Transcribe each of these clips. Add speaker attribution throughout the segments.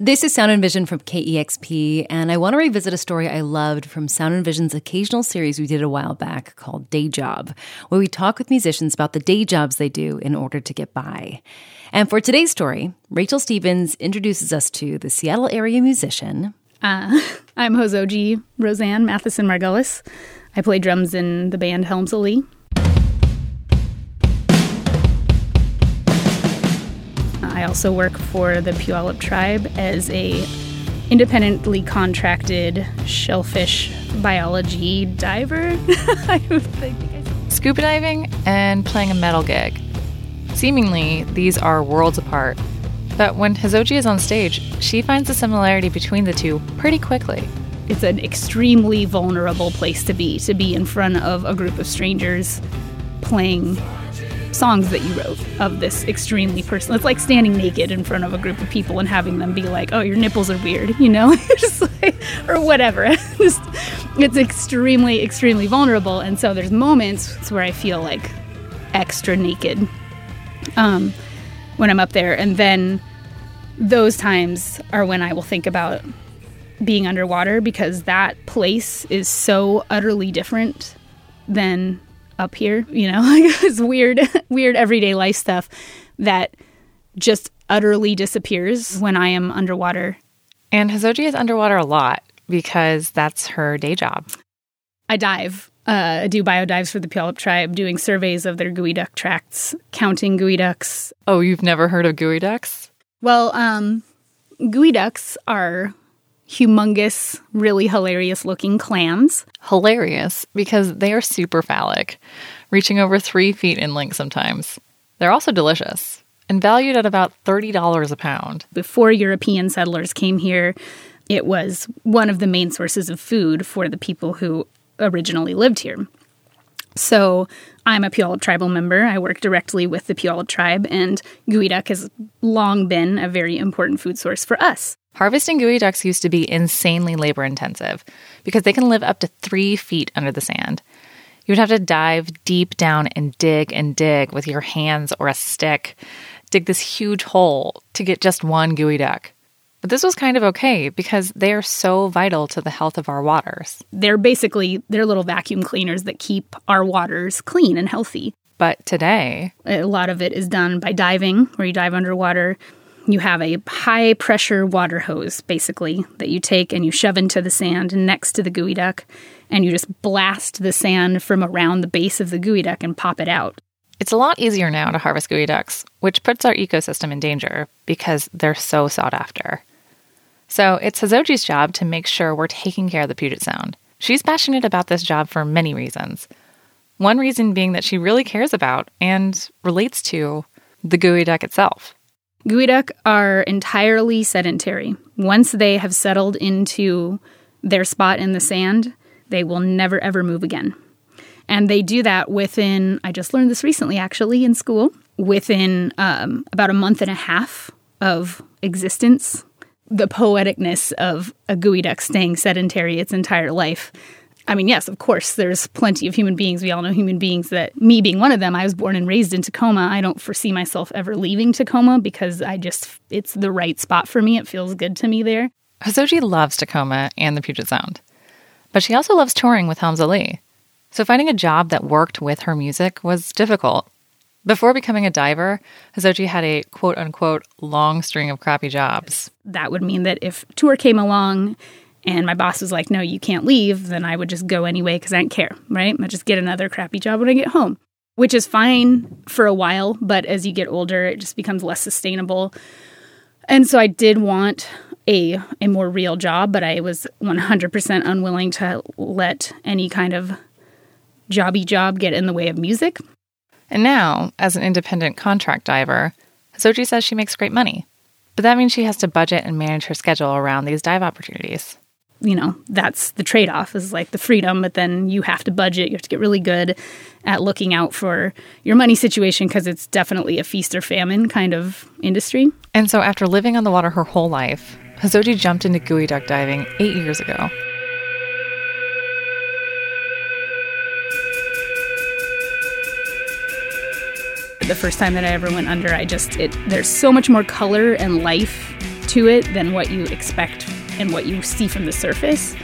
Speaker 1: This is Sound and Vision from KEXP, and I want to revisit a story I loved from Sound and Vision's occasional series we did a while back called Day Job, where we talk with musicians about the day jobs they do in order to get by. And for today's story, Rachel Stevens introduces us to the Seattle area musician.
Speaker 2: Uh, I'm Hozoji Roseanne Mathison Margolis. I play drums in the band Helms Alee. I also work for the Puyallup tribe as a independently contracted shellfish biology diver.
Speaker 3: Scuba diving and playing a metal gig. Seemingly, these are worlds apart. But when Hozoji is on stage, she finds the similarity between the two pretty quickly.
Speaker 2: It's an extremely vulnerable place to be, to be in front of a group of strangers playing songs that you wrote of this extremely personal. It's like standing naked in front of a group of people and having them be like, "Oh, your nipples are weird," you know, like, or whatever. just, it's extremely, extremely vulnerable, and so there's moments where I feel like extra naked um, when I'm up there, and then those times are when I will think about being underwater because that place is so utterly different than up here, you know, like it's weird, weird everyday life stuff that just utterly disappears when I am underwater.
Speaker 3: And Hozoji is underwater a lot because that's her day job.
Speaker 2: I dive. Uh, I do biodives for the Puyallup tribe, doing surveys of their geoduck tracts, counting geoducks.
Speaker 3: Oh, you've never heard of geoducks?
Speaker 2: Well, um, ducks are humongous, really hilarious looking clams.
Speaker 3: Hilarious because they are super phallic, reaching over three feet in length sometimes. They're also delicious and valued at about $30 a pound.
Speaker 2: Before European settlers came here, it was one of the main sources of food for the people who originally lived here. So I'm a Puyallup tribal member. I work directly with the Puyallup tribe, and geoduck has long been a very important food source for us.
Speaker 3: Harvesting geoducks used to be insanely labor intensive because they can live up to three feet under the sand. You would have to dive deep down and dig and dig with your hands or a stick, dig this huge hole to get just one geoduck. But this was kind of okay because they are so vital to the health of our waters.
Speaker 2: They're basically they're little vacuum cleaners that keep our waters clean and healthy.
Speaker 3: But today,
Speaker 2: a lot of it is done by diving, where you dive underwater you have a high pressure water hose, basically, that you take and you shove into the sand next to the geoduck, and you just blast the sand from around the base of the geoduck and pop it out.
Speaker 3: It's a lot easier now to harvest geoducks, which puts our ecosystem in danger because they're so sought after. So it's Hozoji's job to make sure we're taking care of the Puget Sound. She's passionate about this job for many reasons. One reason being that she really cares about and relates to the geoduck itself.
Speaker 2: Geoduck are entirely sedentary. Once they have settled into their spot in the sand, they will never ever move again. And they do that within, I just learned this recently actually in school, within um, about a month and a half of existence. The poeticness of a geoduck staying sedentary its entire life I mean, yes, of course, there's plenty of human beings. We all know human beings that, me being one of them, I was born and raised in Tacoma. I don't foresee myself ever leaving Tacoma because I just, it's the right spot for me. It feels good to me there.
Speaker 3: Hozoji loves Tacoma and the Puget Sound, but she also loves touring with Helms Alee. So finding a job that worked with her music was difficult. Before becoming a diver, Hozoji had a quote unquote long string of crappy jobs.
Speaker 2: That would mean that if tour came along and my boss was like, no, you can't leave, then I would just go anyway because I didn't care, right? I just get another crappy job when I get home, which is fine for a while, but as you get older, it just becomes less sustainable. And so I did want a, a more real job, but I was 100% unwilling to let any kind of jobby job get in the way of music.
Speaker 3: And now, as an independent contract diver, Sochi says she makes great money. But that means she has to budget and manage her schedule around these dive opportunities
Speaker 2: you know that's the trade-off is like the freedom but then you have to budget you have to get really good at looking out for your money situation because it's definitely a feast or famine kind of industry.
Speaker 3: And so after living on the water her whole life Hozoji jumped into geoduck diving eight years ago.
Speaker 2: The first time that i ever went under i just it there's so much more color and life to it than what you expect and what you see from the surface.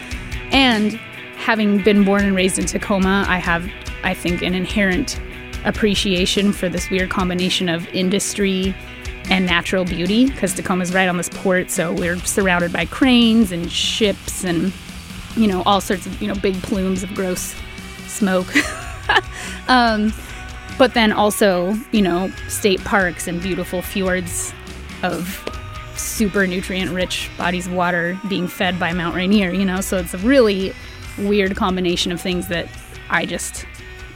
Speaker 2: And having been born and raised in Tacoma, I have, I think, an inherent appreciation for this weird combination of industry and natural beauty because Tacoma's right on this port, so we're surrounded by cranes and ships and you know all sorts of you know big plumes of gross smoke. um, but then also you know state parks and beautiful fjords of super nutrient rich bodies of water being fed by Mount Rainier. You know, so it's a really weird combination of things that I just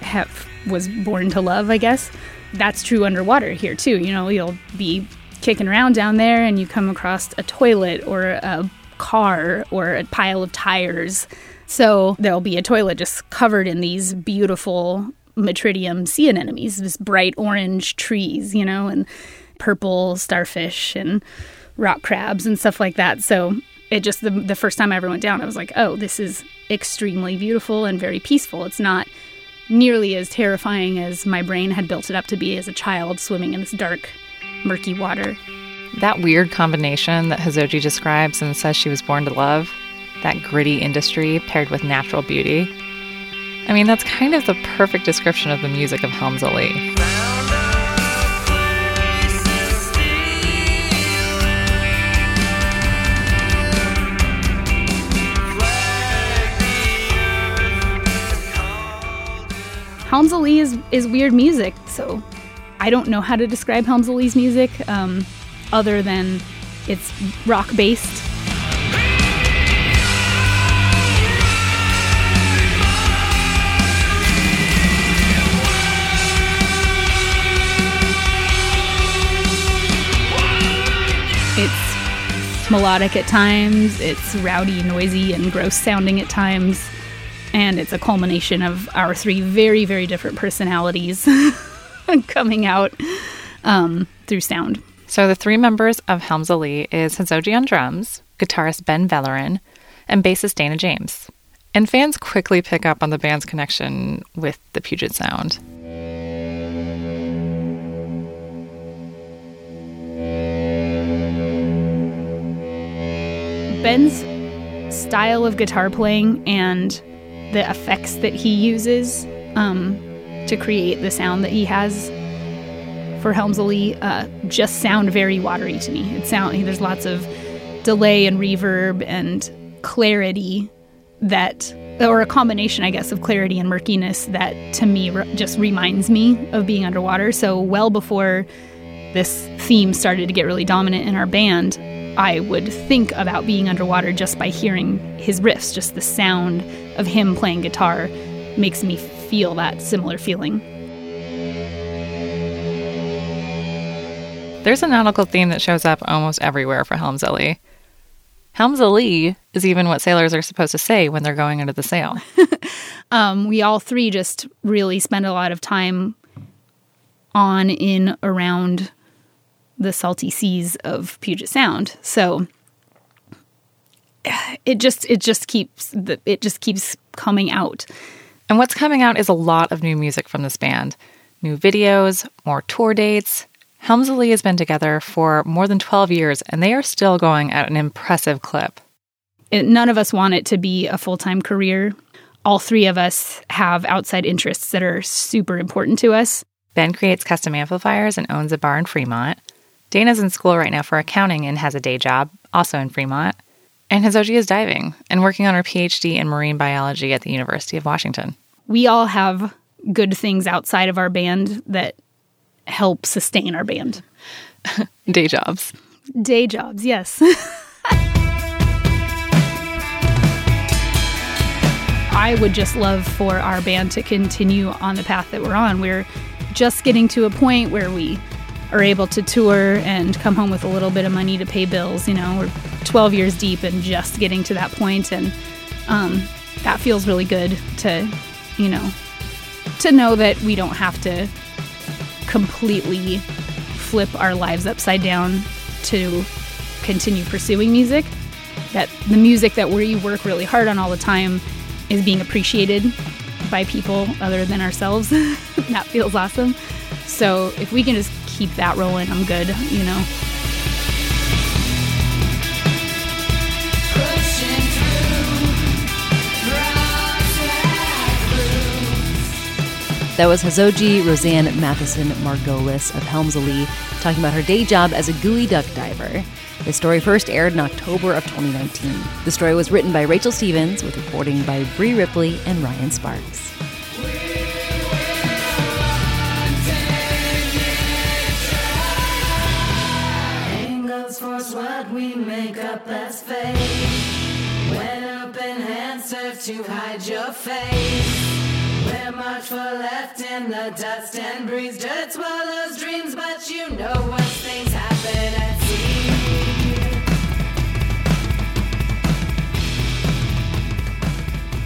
Speaker 2: have was born to love, I guess. That's true underwater here too. You know, you'll be kicking around down there and you come across a toilet or a car or a pile of tires. So there'll be a toilet just covered in these beautiful Metridium sea anemones, this bright orange trees, you know, and purple starfish and rock crabs and stuff like that. So it just the, the first time I ever went down, I was like, oh, this is extremely beautiful and very peaceful. It's not nearly as terrifying as my brain had built it up to be as a child swimming in this dark, murky water.
Speaker 3: That weird combination that Hozoji describes and says she was born to love, that gritty industry paired with natural beauty. I mean, that's kind of the perfect description of the music of Helms Alee.
Speaker 2: Helms Alee is, is weird music, so I don't know how to describe Helms Alee's music um, other than it's rock based. It's melodic at times, it's rowdy, noisy, and gross sounding at times and it's a culmination of our three very very different personalities coming out um, through sound.
Speaker 3: So the three members of helms alee is hozoji on drums guitarist ben verellen and bassist dana james. And fans quickly pick up on the band's connection with the puget sound.
Speaker 2: Ben's style of guitar playing and the effects that he uses um, to create the sound that he has for Helms Alee uh, just sound very watery to me. It sound there's lots of delay and reverb and clarity that or a combination I guess of clarity and murkiness that to me re- just reminds me of being underwater. So well before this theme started to get really dominant in our band, I would think about being underwater just by hearing his riffs, just the sound of him playing guitar makes me feel that similar feeling.
Speaker 3: There's a nautical theme that shows up almost everywhere for Helms Alee. Helmsley is even what sailors are supposed to say when they're going under the sail.
Speaker 2: um, we all three just really spend a lot of time on, in, around the salty seas of Puget Sound. So it just it just keeps it just keeps coming out.
Speaker 3: And what's coming out is a lot of new music from this band. New videos, more tour dates. Helms Alee has been together for more than 12 years and they are still going at an impressive clip.
Speaker 2: It, none of us want it to be a full-time career. All three of us have outside interests that are super important to us.
Speaker 3: Ben creates custom amplifiers and owns a bar in Fremont. Dana's in school right now for accounting and has a day job, also in Fremont. And Hozoji is diving and working on her PhD in marine biology at the University of Washington.
Speaker 2: We all have good things outside of our band that help sustain our band.
Speaker 3: day jobs.
Speaker 2: Day jobs, yes. I would just love for our band to continue on the path that we're on. We're just getting to a point where we are able to tour and come home with a little bit of money to pay bills. You know, we're 12 years deep and just getting to that point, and um, that feels really good to, you know, to know that we don't have to completely flip our lives upside down to continue pursuing music. That the music that we work really hard on all the time is being appreciated by people other than ourselves. that feels awesome. So if we can just keep that rolling, I'm good, you know.
Speaker 1: That was Hozoji Roseanne Mathison Margolis of Helms Alee talking about her day job as a geoduck diver. The story first aired in October of 2019. The story was written by Rachel Stevens with reporting by Brie Ripley and Ryan Sparks. What we make up as fate. When open hands serve to hide your face. We're much for left in the dust and breeze. Dirt swallows dreams, but you know what things happen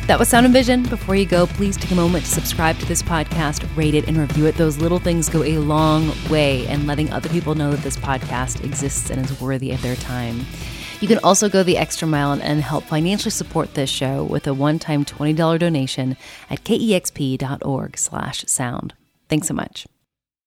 Speaker 1: That was Sound and Vision. Before you go, please take a moment to subscribe to this podcast, rate it, and review it. Those little things go a long way in letting other people know that this podcast exists and is worthy of their time. You can also go the extra mile and help financially support this show with a one-time $20 donation at kexp.org slash sound. Thanks so much.